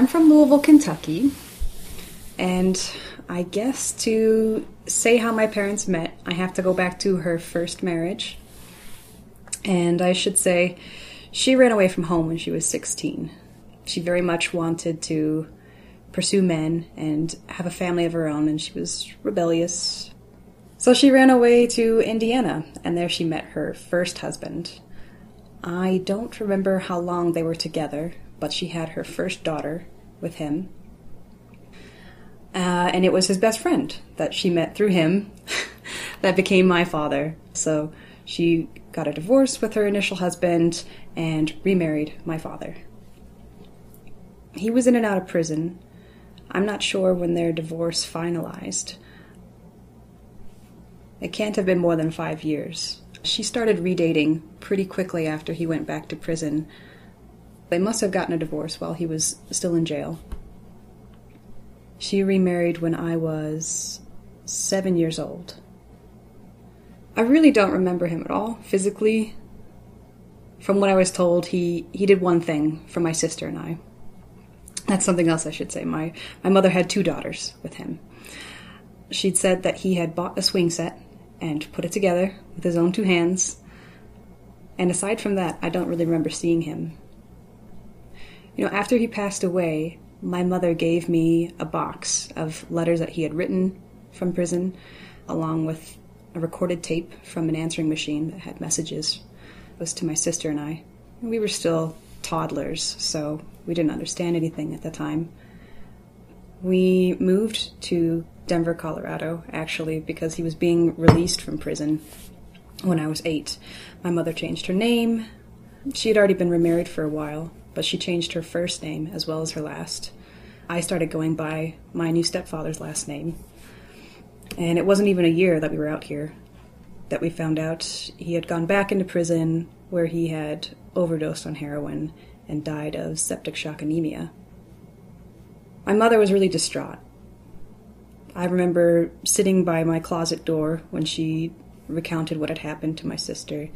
I'm from Louisville, Kentucky. And I guess to say how my parents met, I have to go back to her first marriage. And I should say, she ran away from home when she was 16. She very much wanted to pursue men and have a family of her own, and she was rebellious. So she ran away to Indiana, and there she met her first husband. I don't remember how long they were together, but she had her first daughter with him. Uh, and it was his best friend that she met through him that became my father. So she got a divorce with her initial husband and remarried my father. He was in and out of prison. I'm not sure when their divorce finalized. It can't have been more than five years. She started redating pretty quickly after he went back to prison. They must have gotten a divorce while he was still in jail. She remarried when I was seven years old. I really don't remember him at all physically. From what I was told, he, he did one thing for my sister and I. That's something else I should say. My, my mother had two daughters with him. She'd said that he had bought a swing set and put it together with his own two hands. And aside from that, I don't really remember seeing him. You know, after he passed away, my mother gave me a box of letters that he had written from prison, along with a recorded tape from an answering machine that had messages. It was to my sister and I. We were still toddlers, so we didn't understand anything at the time. We moved to Denver, Colorado, actually, because he was being released from prison when I was eight. My mother changed her name. She had already been remarried for a while, but she changed her first name as well as her last. I started going by my new stepfather's last name. And it wasn't even a year that we were out here that we found out he had gone back into prison where he had overdosed on heroin and died of septic shock anemia. My mother was really distraught. I remember sitting by my closet door when she recounted what had happened to my sister,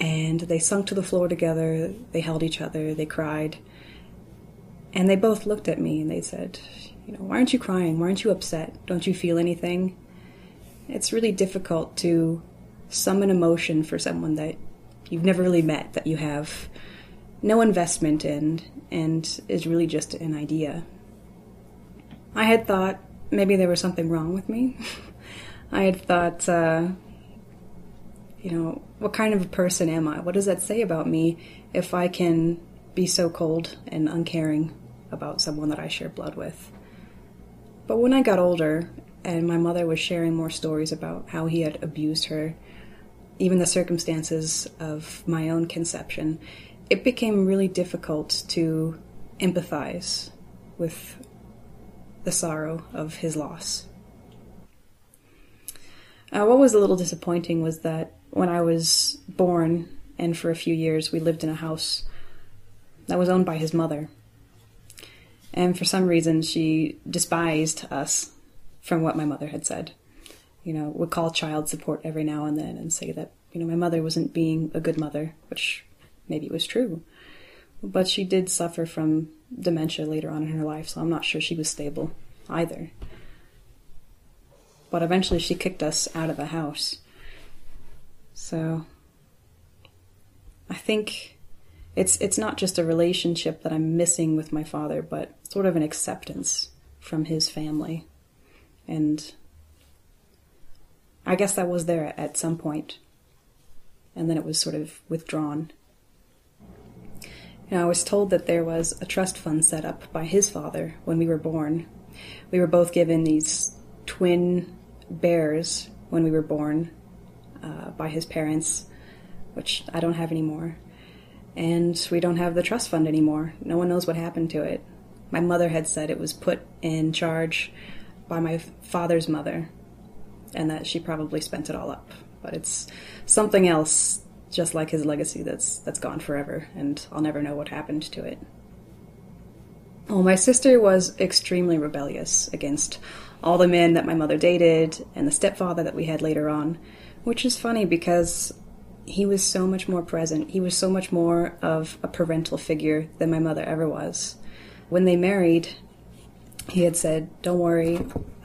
and they sunk to the floor together, they held each other, they cried. And they both looked at me and they said, You know, why aren't you crying? Why aren't you upset? Don't you feel anything? It's really difficult to summon emotion for someone that you've never really met, that you have no investment in, and is really just an idea. I had thought maybe there was something wrong with me. I had thought, uh, you know, what kind of a person am I? What does that say about me if I can be so cold and uncaring about someone that I share blood with? But when I got older and my mother was sharing more stories about how he had abused her, even the circumstances of my own conception, it became really difficult to empathize with the sorrow of his loss. Uh, what was a little disappointing was that when I was born, and for a few years, we lived in a house that was owned by his mother. And for some reason, she despised us from what my mother had said. You know, would call child support every now and then and say that, you know, my mother wasn't being a good mother, which maybe was true. But she did suffer from dementia later on in her life, so I'm not sure she was stable either. But eventually she kicked us out of the house. So I think it's it's not just a relationship that I'm missing with my father, but sort of an acceptance from his family. And I guess that was there at some point, and then it was sort of withdrawn. I was told that there was a trust fund set up by his father when we were born. We were both given these twin bears when we were born uh, by his parents, which I don't have anymore. And we don't have the trust fund anymore. No one knows what happened to it. My mother had said it was put in charge by my father's mother, and that she probably spent it all up. But it's something else just like his legacy that's that's gone forever, and I'll never know what happened to it. Well, my sister was extremely rebellious against all the men that my mother dated and the stepfather that we had later on, which is funny because he was so much more present. He was so much more of a parental figure than my mother ever was. when they married, he had said, Don't worry,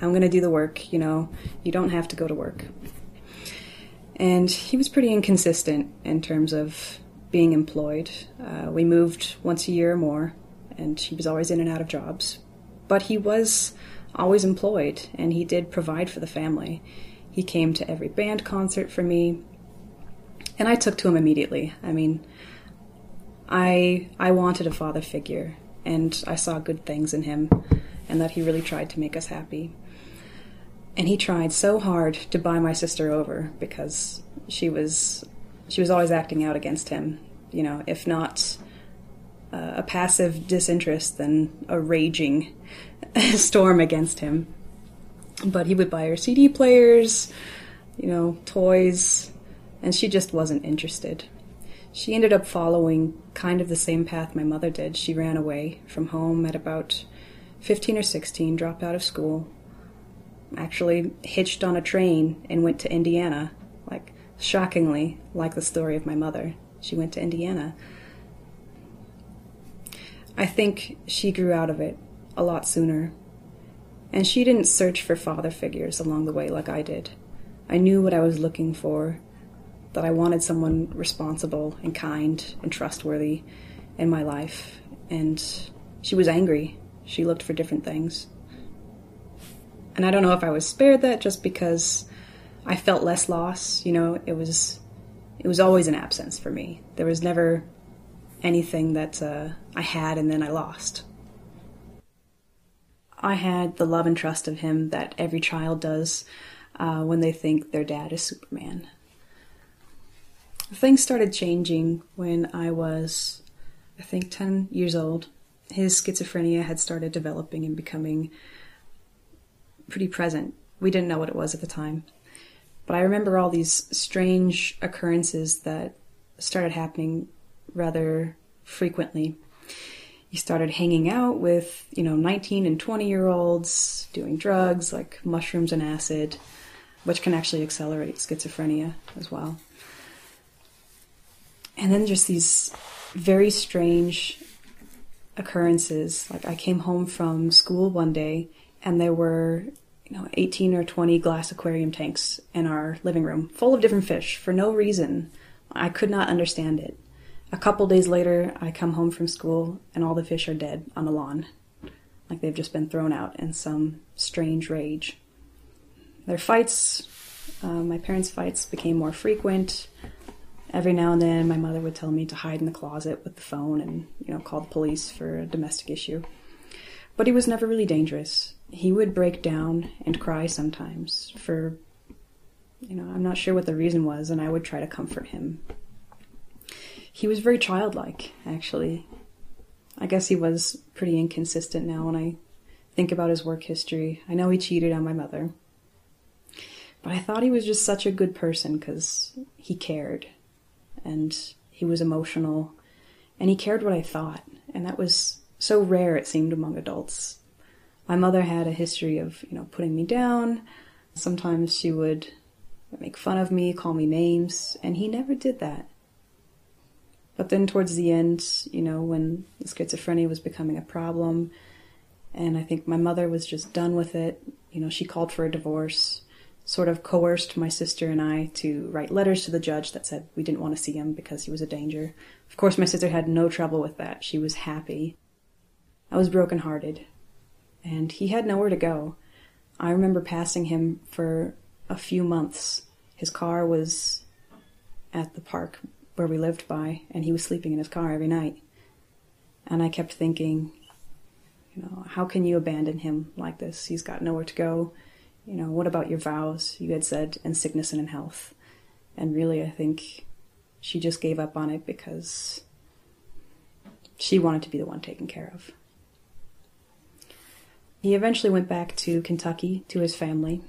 I'm going to do the work, you know, you don't have to go to work. And he was pretty inconsistent in terms of being employed. Uh, we moved once a year or more, and he was always in and out of jobs. But he was always employed, and he did provide for the family. He came to every band concert for me, and I took to him immediately. I mean, I I wanted a father figure, and I saw good things in him, and that he really tried to make us happy. And he tried so hard to buy my sister over because she was she was always acting out against him. You know, if not uh, a passive disinterest, then a raging storm against him. But he would buy her CD players, you know, toys, and she just wasn't interested. She ended up following kind of the same path my mother did. She ran away from home at about 15 or 16, dropped out of school, actually hitched on a train and went to Indiana. Like, shockingly, like the story of my mother. She went to Indiana. I think she grew out of it a lot sooner. And she didn't search for father figures along the way like I did. I knew what I was looking for, that I wanted someone responsible and kind and trustworthy in my life. And she was angry. She looked for different things. And I don't know if I was spared that just because I felt less loss. You know, it was it was always an absence for me. There was never anything that uh, I had and then I lost. I had the love and trust of him that every child does uh, when they think their dad is Superman. Things started changing when I was, I think, 10 years old. His schizophrenia had started developing and becoming pretty present. We didn't know what it was at the time. But I remember all these strange occurrences that started happening rather frequently. He started hanging out with, you know, 19 and 20 year olds, doing drugs like mushrooms and acid, which can actually accelerate schizophrenia as well. And then just these very strange occurrences. Like I came home from school one day and there were, you know, 18 or 20 glass aquarium tanks in our living room full of different fish for no reason. I could not understand it. A couple days later, I come home from school and all the fish are dead on the lawn. Like they've just been thrown out in some strange rage. Their fights, uh, my parents' fights, became more frequent. Every now and then, my mother would tell me to hide in the closet with the phone and, you know, call the police for a domestic issue. But he was never really dangerous. He would break down and cry sometimes for, you know, I'm not sure what the reason was, and I would try to comfort him he was very childlike, actually. I guess he was pretty inconsistent now when I think about his work history. I know he cheated on my mother. But I thought he was just such a good person because he cared and he was emotional and he cared what I thought. And that was so rare, it seemed, among adults. My mother had a history of, you know, putting me down. Sometimes she would make fun of me, call me names, and he never did that. But then towards the end, you know, when schizophrenia was becoming a problem, and I think my mother was just done with it, you know, she called for a divorce, sort of coerced my sister and I to write letters to the judge that said we didn't want to see him because he was a danger. Of course, my sister had no trouble with that. She was happy. I was brokenhearted, and he had nowhere to go. I remember passing him for a few months. His car was at the park where we lived by, and he was sleeping in his car every night. And I kept thinking, you know, how can you abandon him like this? He's got nowhere to go. You know, what about your vows? You had said in sickness and in health. And really, I think she just gave up on it because she wanted to be the one taken care of. He eventually went back to Kentucky to his family,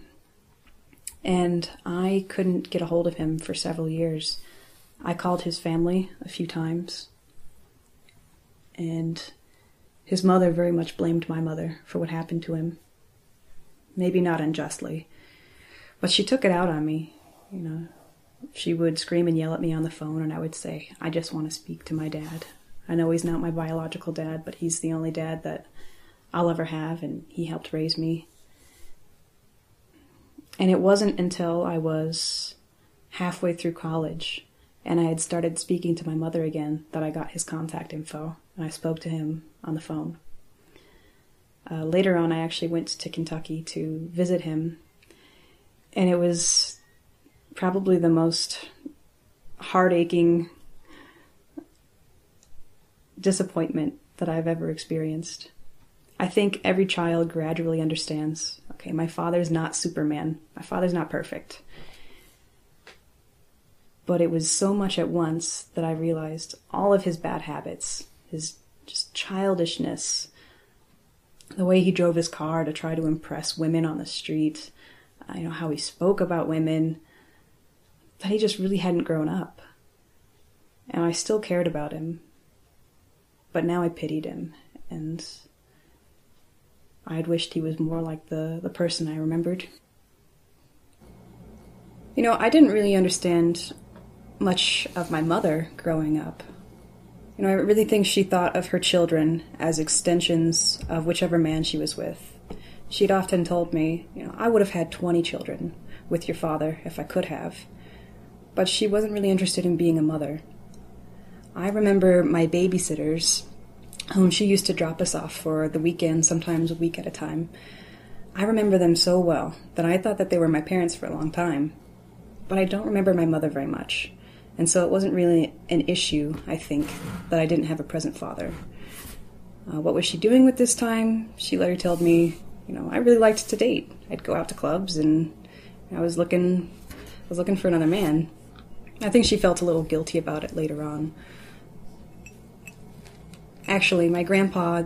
and I couldn't get a hold of him for several years. I called his family a few times, and his mother very much blamed my mother for what happened to him. Maybe not unjustly, but she took it out on me. You know, she would scream and yell at me on the phone, and I would say, I just want to speak to my dad. I know he's not my biological dad, but he's the only dad that I'll ever have, and he helped raise me. And it wasn't until I was halfway through college and I had started speaking to my mother again that I got his contact info and I spoke to him on the phone. Uh, later on, I actually went to Kentucky to visit him, and it was probably the most heart aching disappointment that I've ever experienced. I think every child gradually understands okay, my father's not Superman, my father's not perfect. But it was so much at once that I realized all of his bad habits, his just childishness, the way he drove his car to try to impress women on the street, uh, you know, how he spoke about women, that he just really hadn't grown up. And I still cared about him. But now I pitied him, and I had wished he was more like the, the person I remembered. You know, I didn't really understand much of my mother growing up. You know, I really think she thought of her children as extensions of whichever man she was with. She'd often told me, you know, I would have had 20 children with your father if I could have. But she wasn't really interested in being a mother. I remember my babysitters, whom she used to drop us off for the weekend, sometimes a week at a time. I remember them so well that I thought that they were my parents for a long time. But I don't remember my mother very much. And so it wasn't really an issue, I think, that I didn't have a present father. Uh, what was she doing with this time? She later told me, you know, I really liked to date. I'd go out to clubs and I was looking I was looking for another man. I think she felt a little guilty about it later on. Actually, my grandpa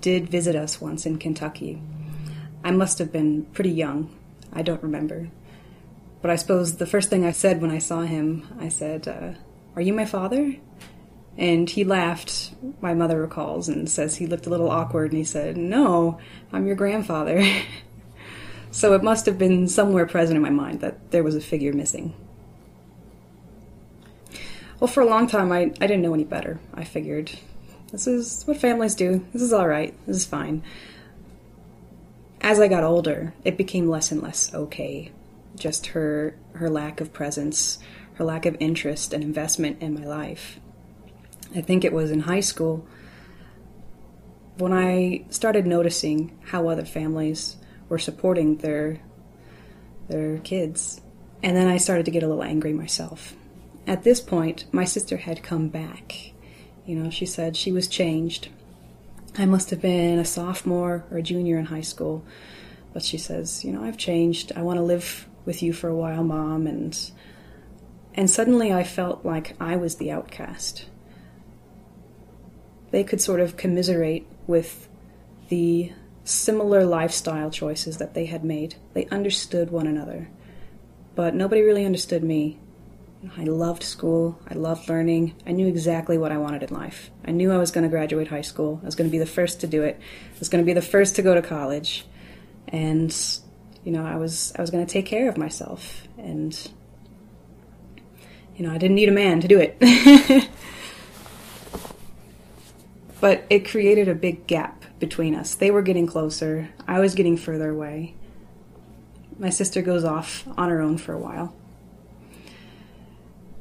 did visit us once in Kentucky. I must have been pretty young. I don't remember. But I suppose the first thing I said when I saw him, I said, uh, Are you my father? And he laughed, my mother recalls, and says he looked a little awkward and he said, No, I'm your grandfather. so it must have been somewhere present in my mind that there was a figure missing. Well, for a long time, I, I didn't know any better. I figured, this is what families do. This is all right. This is fine. As I got older, it became less and less okay just her her lack of presence, her lack of interest and investment in my life. I think it was in high school when I started noticing how other families were supporting their their kids. And then I started to get a little angry myself. At this point, my sister had come back. You know, she said she was changed. I must have been a sophomore or a junior in high school. But she says, you know, I've changed. I want to live with you for a while, mom, and and suddenly I felt like I was the outcast. They could sort of commiserate with the similar lifestyle choices that they had made. They understood one another. But nobody really understood me. I loved school. I loved learning. I knew exactly what I wanted in life. I knew I was going to graduate high school. I was going to be the first to do it. I was going to be the first to go to college. And you know, I was I was going to take care of myself, and you know, I didn't need a man to do it. but it created a big gap between us. They were getting closer. I was getting further away. My sister goes off on her own for a while.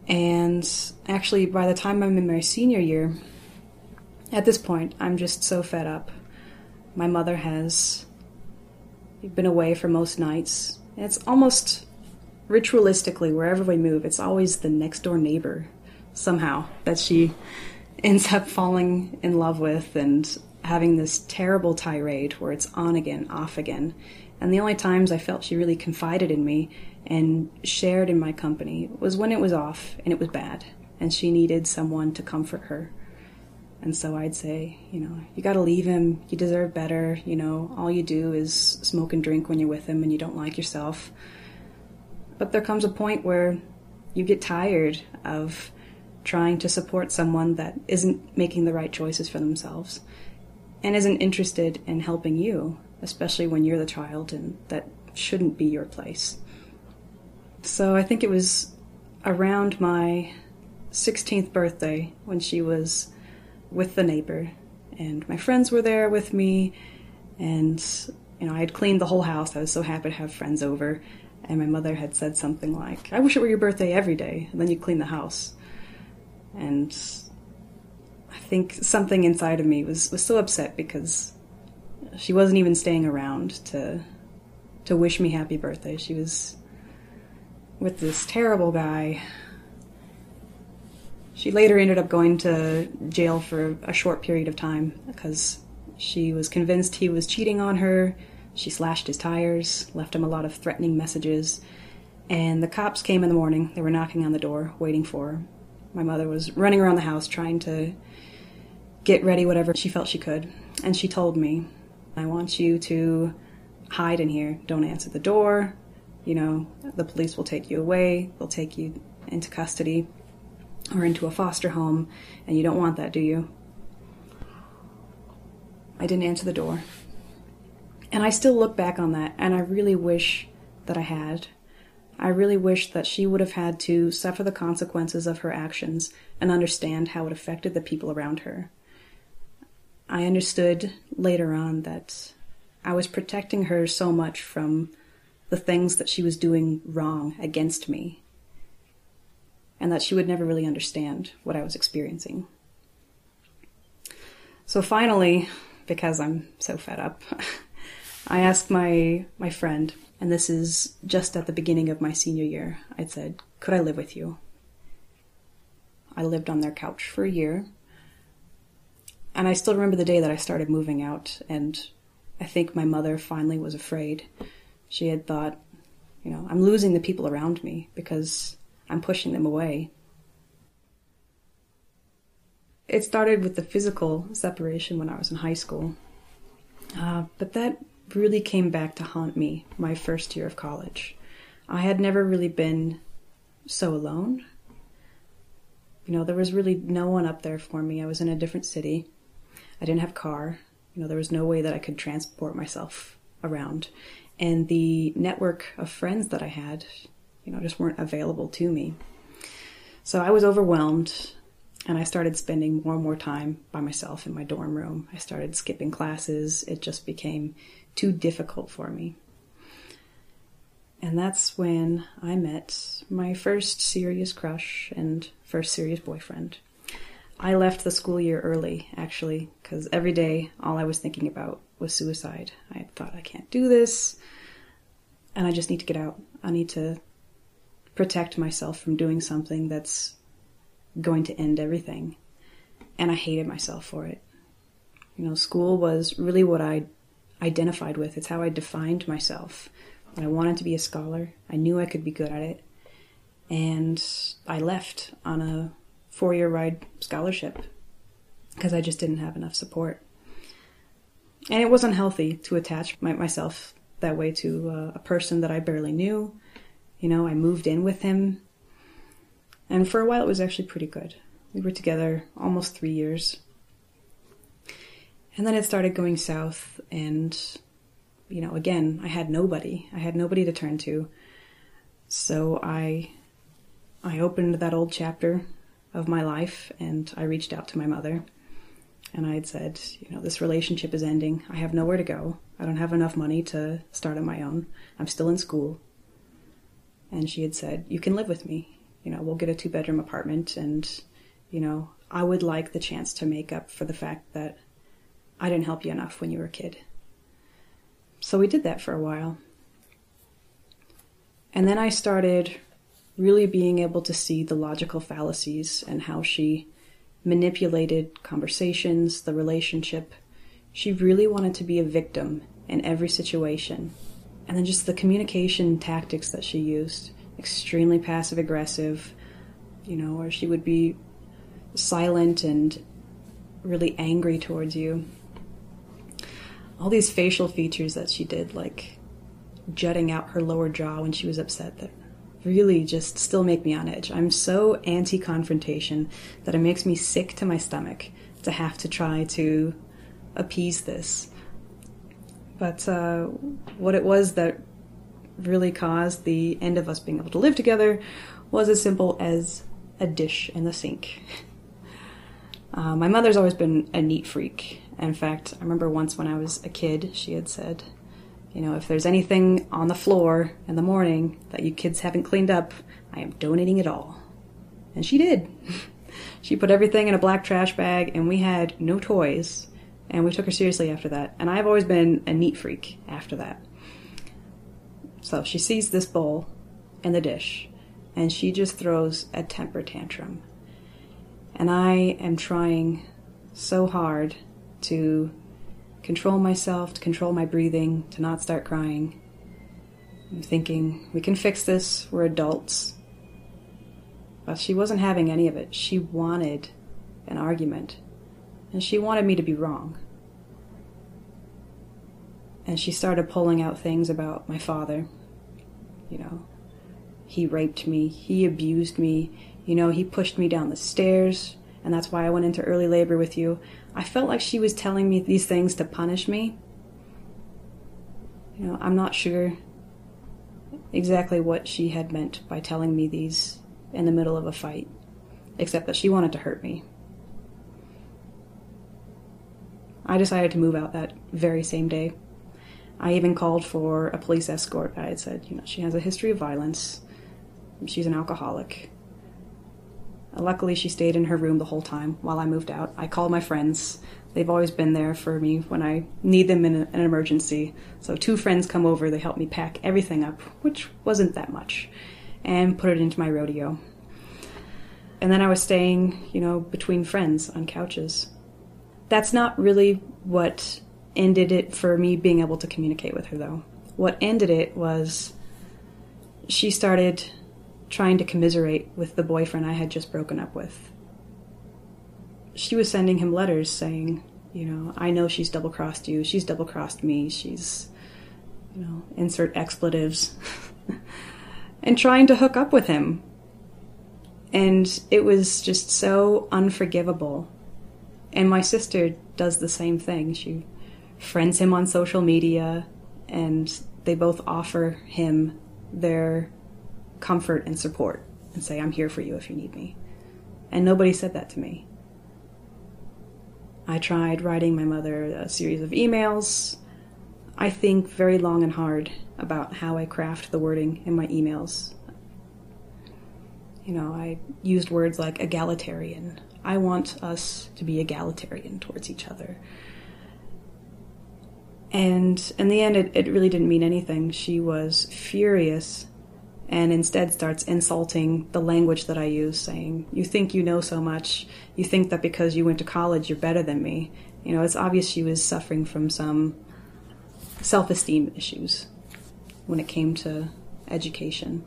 And actually, by the time I'm in my senior year, at this point, I'm just so fed up. My mother has We've been away for most nights. it's almost ritualistically, wherever we move, it's always the next door neighbor somehow that she ends up falling in love with and having this terrible tirade where it's on again, off again. And the only times I felt she really confided in me and shared in my company was when it was off and it was bad, and she needed someone to comfort her. And so I'd say, you know, you got to leave him. You deserve better. You know, all you do is smoke and drink when you're with him and you don't like yourself. But there comes a point where you get tired of trying to support someone that isn't making the right choices for themselves and isn't interested in helping you, especially when you're the child and that shouldn't be your place. So I think it was around my 16th birthday when she was with the neighbor, and my friends were there with me, and you know, I had cleaned the whole house. I was so happy to have friends over, and my mother had said something like, "I wish it were your birthday every day, and then you clean the house." And I think something inside of me was was so upset because she wasn't even staying around to to wish me happy birthday. She was with this terrible guy. She later ended up going to jail for a short period of time because she was convinced he was cheating on her. She slashed his tires, left him a lot of threatening messages, and the cops came in the morning. They were knocking on the door, waiting for her. My mother was running around the house trying to get ready whatever she felt she could. And she told me, I want you to hide in here. Don't answer the door. You know, the police will take you away, they'll take you into custody or into a foster home, and you don't want that, do you? I didn't answer the door. And I still look back on that, and I really wish that I had. I really wish that she would have had to suffer the consequences of her actions and understand how it affected the people around her. I understood later on that I was protecting her so much from the things that she was doing wrong against me, and that she would never really understand what I was experiencing. So finally, because I'm so fed up, I asked my my friend, and this is just at the beginning of my senior year. I said, "Could I live with you?" I lived on their couch for a year. And I still remember the day that I started moving out and I think my mother finally was afraid. She had thought, you know, I'm losing the people around me because I'm pushing them away. It started with the physical separation when I was in high school. Uh, but that really came back to haunt me my first year of college. I had never really been so alone. You know, there was really no one up there for me. I was in a different city. I didn't have a car. You know, there was no way that I could transport myself around. And the network of friends that I had, you know, just weren't available to me. So I was overwhelmed and I started spending more and more time by myself in my dorm room. I started skipping classes. It just became too difficult for me. And that's when I met my first serious crush and first serious boyfriend. I left the school year early, actually, because every day all I was thinking about was suicide. I thought, I can't do this, and I just need to get out. I need to protect myself from doing something that's going to end everything. And I hated myself for it. You know, school was really what I identified with. It's how I defined myself. I wanted to be a scholar. I knew I could be good at it. And I left on a four year ride scholarship because I just didn't have enough support. And it wasn't healthy to attach my, myself that way to uh, a person that I barely knew. You know, I moved in with him. And for a while, it was actually pretty good. We were together almost three years. And then it started going south, and, you know, again, I had nobody. I had nobody to turn to. So I I opened that old chapter of my life and I reached out to my mother and I had said, you know, this relationship is ending. I have nowhere to go. I don't have enough money to start on my own. I'm still in school. And she had said, you can live with me. You know, we'll get a two bedroom apartment and, you know, I would like the chance to make up for the fact that I didn't help you enough when you were a kid. So we did that for a while. And then I started really being able to see the logical fallacies and how she manipulated conversations, the relationship. She really wanted to be a victim in every situation. And then just the communication tactics that she used extremely passive aggressive, you know, or she would be silent and really angry towards you. All these facial features that she did, like jutting out her lower jaw when she was upset, that really just still make me on edge. I'm so anti confrontation that it makes me sick to my stomach to have to try to appease this. But uh, what it was that really caused the end of us being able to live together was as simple as a dish in the sink. Uh, my mother's always been a neat freak. In fact, I remember once when I was a kid, she had said, you know, if there's anything on the floor in the morning that you kids haven't cleaned up, I am donating it all. And she did. she put everything in a black trash bag, and we had no toys. And we took her seriously after that. And I've always been a neat freak after that. So she sees this bowl and the dish, and she just throws a temper tantrum. And I am trying so hard to control myself, to control my breathing, to not start crying. I'm thinking, we can fix this, we're adults. But she wasn't having any of it. She wanted an argument, and she wanted me to be wrong. And she started pulling out things about my father. You know, he raped me, he abused me, you know, he pushed me down the stairs, and that's why I went into early labor with you. I felt like she was telling me these things to punish me. You know, I'm not sure exactly what she had meant by telling me these in the middle of a fight, except that she wanted to hurt me. I decided to move out that very same day. I even called for a police escort. I had said, you know, she has a history of violence. She's an alcoholic. Uh, luckily, she stayed in her room the whole time while I moved out. I called my friends. They've always been there for me when I need them in an emergency. So, two friends come over, they help me pack everything up, which wasn't that much, and put it into my rodeo. And then I was staying, you know, between friends on couches. That's not really what ended it for me being able to communicate with her, though. What ended it was she started trying to commiserate with the boyfriend I had just broken up with. She was sending him letters saying, you know, I know she's double crossed you, she's double crossed me, she's, you know, insert expletives, and trying to hook up with him. And it was just so unforgivable. And my sister does the same thing. She friends him on social media, and they both offer him their comfort and support and say, I'm here for you if you need me. And nobody said that to me. I tried writing my mother a series of emails. I think very long and hard about how I craft the wording in my emails. You know, I used words like egalitarian. I want us to be egalitarian towards each other. And in the end, it, it really didn't mean anything. She was furious and instead starts insulting the language that I use, saying, You think you know so much. You think that because you went to college, you're better than me. You know, it's obvious she was suffering from some self esteem issues when it came to education.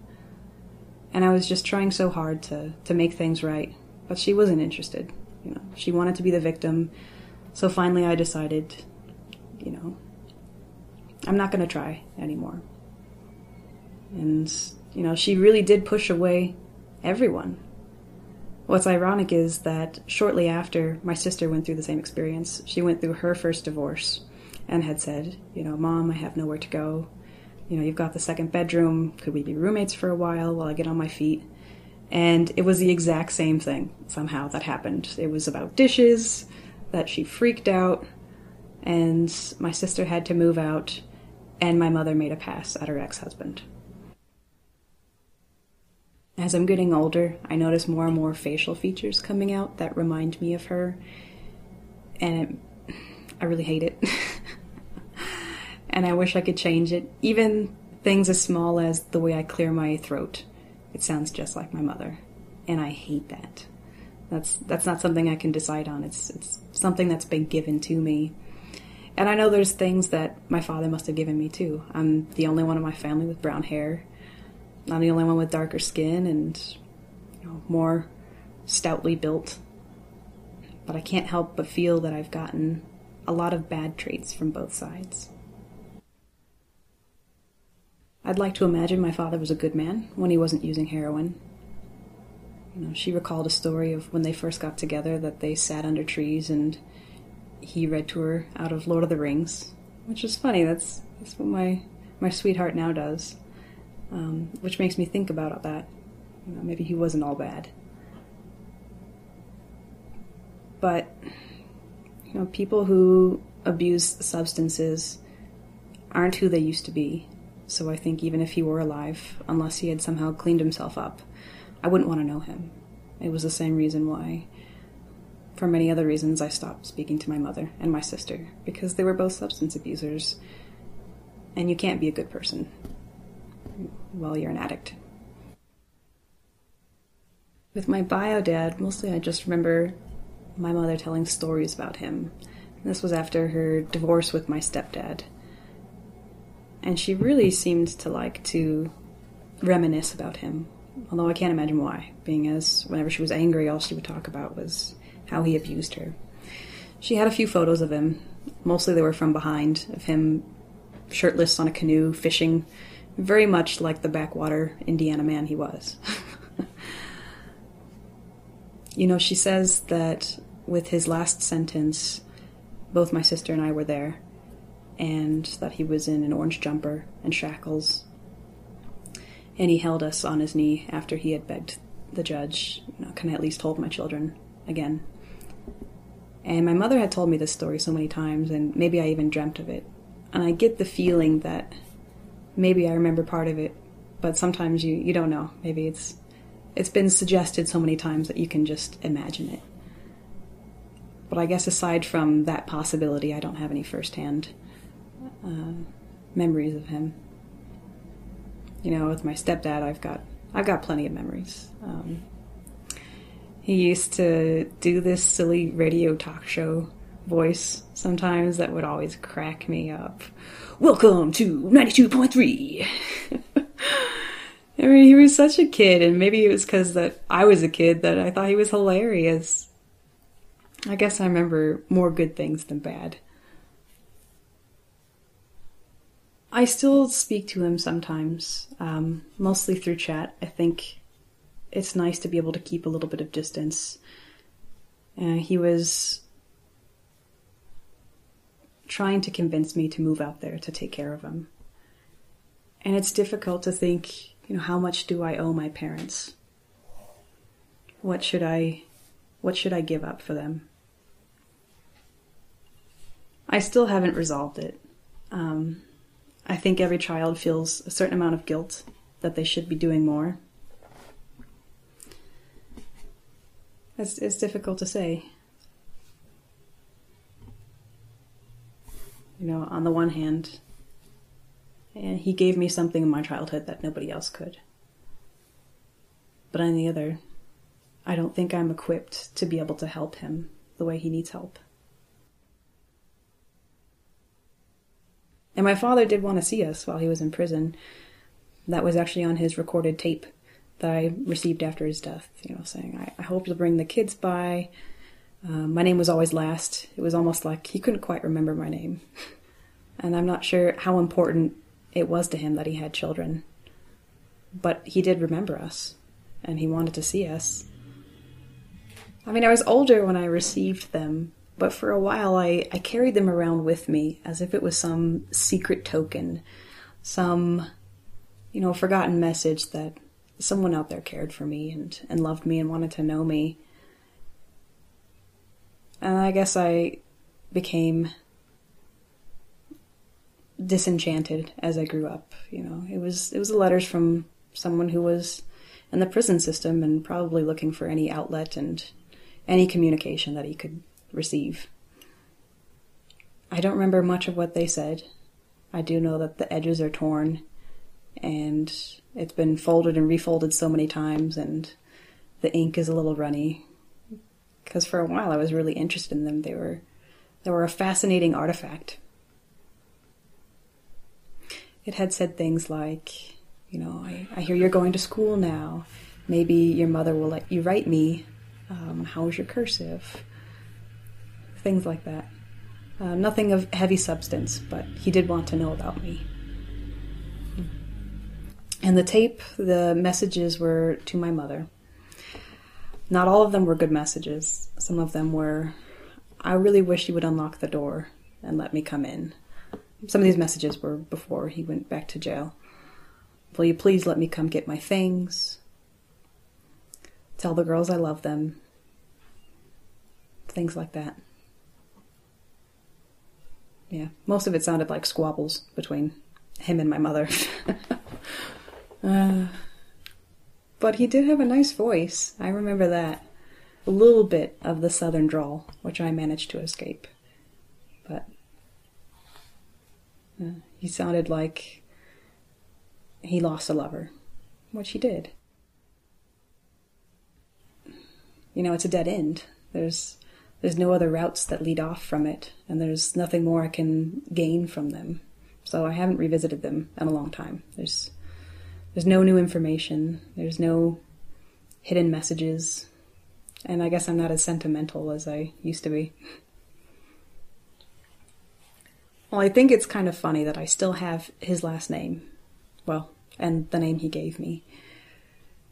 And I was just trying so hard to, to make things right, but she wasn't interested. You know, she wanted to be the victim. So finally I decided, you know, I'm not going to try anymore. And you know, she really did push away everyone. What's ironic is that shortly after my sister went through the same experience, she went through her first divorce and had said, you know, Mom, I have nowhere to go. You know, you've got the second bedroom. Could we be roommates for a while while I get on my feet? And it was the exact same thing somehow that happened. It was about dishes, that she freaked out, and my sister had to move out, and my mother made a pass at her ex husband. As I'm getting older, I notice more and more facial features coming out that remind me of her, and it, I really hate it. and I wish I could change it. Even things as small as the way I clear my throat. It sounds just like my mother, and I hate that. That's that's not something I can decide on. It's it's something that's been given to me. And I know there's things that my father must have given me too. I'm the only one in my family with brown hair. I'm the only one with darker skin and you know, more stoutly built. But I can't help but feel that I've gotten a lot of bad traits from both sides. I'd like to imagine my father was a good man when he wasn't using heroin. You know, she recalled a story of when they first got together that they sat under trees and he read to her out of Lord of the Rings, which is funny. That's that's what my my sweetheart now does um, which makes me think about that. You know, maybe he wasn't all bad. But, you know, people who abuse substances aren't who they used to be. So I think even if he were alive, unless he had somehow cleaned himself up, I wouldn't want to know him. It was the same reason why, for many other reasons, I stopped speaking to my mother and my sister, because they were both substance abusers. And you can't be a good person while you're an addict. With my bio dad, mostly I just remember my mother telling stories about him. This was after her divorce with my stepdad. And she really seemed to like to reminisce about him, although I can't imagine why, being as whenever she was angry, all she would talk about was how he abused her. She had a few photos of him. Mostly they were from behind, of him shirtless on a canoe, fishing, very much like the backwater Indiana man he was. you know, she says that with his last sentence, both my sister and I were there, and that he was in an orange jumper and shackles. And he held us on his knee after he had begged the judge, you know, can I at least hold my children again? And my mother had told me this story so many times, and maybe I even dreamt of it. And I get the feeling that maybe I remember part of it, but sometimes you, you don't know. Maybe it's it's been suggested so many times that you can just imagine it. But I guess aside from that possibility, I don't have any firsthand uh, memories of him. You know, with my stepdad, I've got I've got plenty of memories. Um, he used to do this silly radio talk show voice sometimes that would always crack me up. Welcome to 92.3. I mean, he was such a kid, and maybe it was because that I was a kid that I thought he was hilarious. I guess I remember more good things than bad. I still speak to him sometimes, um, mostly through chat. I think it's nice to be able to keep a little bit of distance. Uh, he was trying to convince me to move out there to take care of him. And it's difficult to think, you know, how much do I owe my parents? What should I what should I give up for them? I still haven't resolved it. Um, I think every child feels a certain amount of guilt that they should be doing more. It's, it's difficult to say. You know, on the one hand, and he gave me something in my childhood that nobody else could. But on the other, I don't think I'm equipped to be able to help him the way he needs help. And my father did want to see us while he was in prison. That was actually on his recorded tape that I received after his death, you know, saying, I, I hope you'll bring the kids by. Uh, my name was always last. It was almost like he couldn't quite remember my name. and I'm not sure how important it was to him that he had children. But he did remember us, and he wanted to see us. I mean, I was older when I received them, but for a while I, I carried them around with me as if it was some secret token, some, you know, forgotten message that someone out there cared for me and, and loved me and wanted to know me. And I guess I became disenchanted as I grew up. You know, it was it was the letters from someone who was in the prison system and probably looking for any outlet and any communication that he could receive. I don't remember much of what they said. I do know that the edges are torn and it's been folded and refolded so many times and the ink is a little runny because for a while I was really interested in them. They were they were a fascinating artifact. It had said things like, you know, I, I hear you're going to school now. Maybe your mother will let you write me. Um, how's your cursive? things like that. Uh, nothing of heavy substance, but he did want to know about me. And the tape, the messages were to my mother. Not all of them were good messages. Some of them were, I really wish you would unlock the door and let me come in. Some of these messages were before he went back to jail. Will you please let me come get my things? Tell the girls I love them things like that. Yeah, most of it sounded like squabbles between him and my mother. uh, but he did have a nice voice. I remember that. A little bit of the southern drawl, which I managed to escape. But uh, he sounded like he lost a lover, which he did. You know, it's a dead end. There's there's no other routes that lead off from it, and there's nothing more I can gain from them. So I haven't revisited them in a long time. There's there's no new information. There's no hidden messages. And I guess I'm not as sentimental as I used to be. Well, I think it's kind of funny that I still have his last name. Well, and the name he gave me.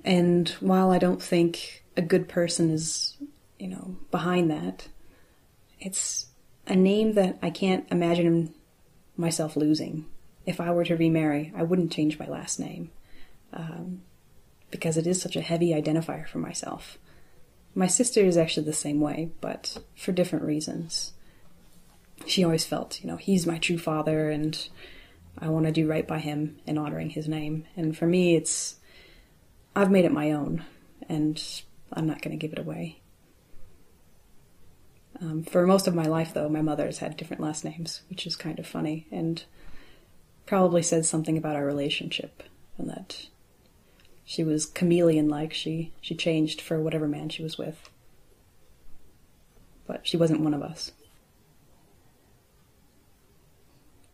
And while I don't think a good person is, you know, behind that, it's a name that I can't imagine myself losing. If I were to remarry, I wouldn't change my last name um, because it is such a heavy identifier for myself. My sister is actually the same way, but for different reasons. She always felt, you know, he's my true father and I want to do right by him in honoring his name. And for me, it's, I've made it my own and I'm not going to give it away. Um, for most of my life, though, my mother has had different last names, which is kind of funny and probably says something about our relationship and that she was chameleon like. She, she changed for whatever man she was with. But she wasn't one of us.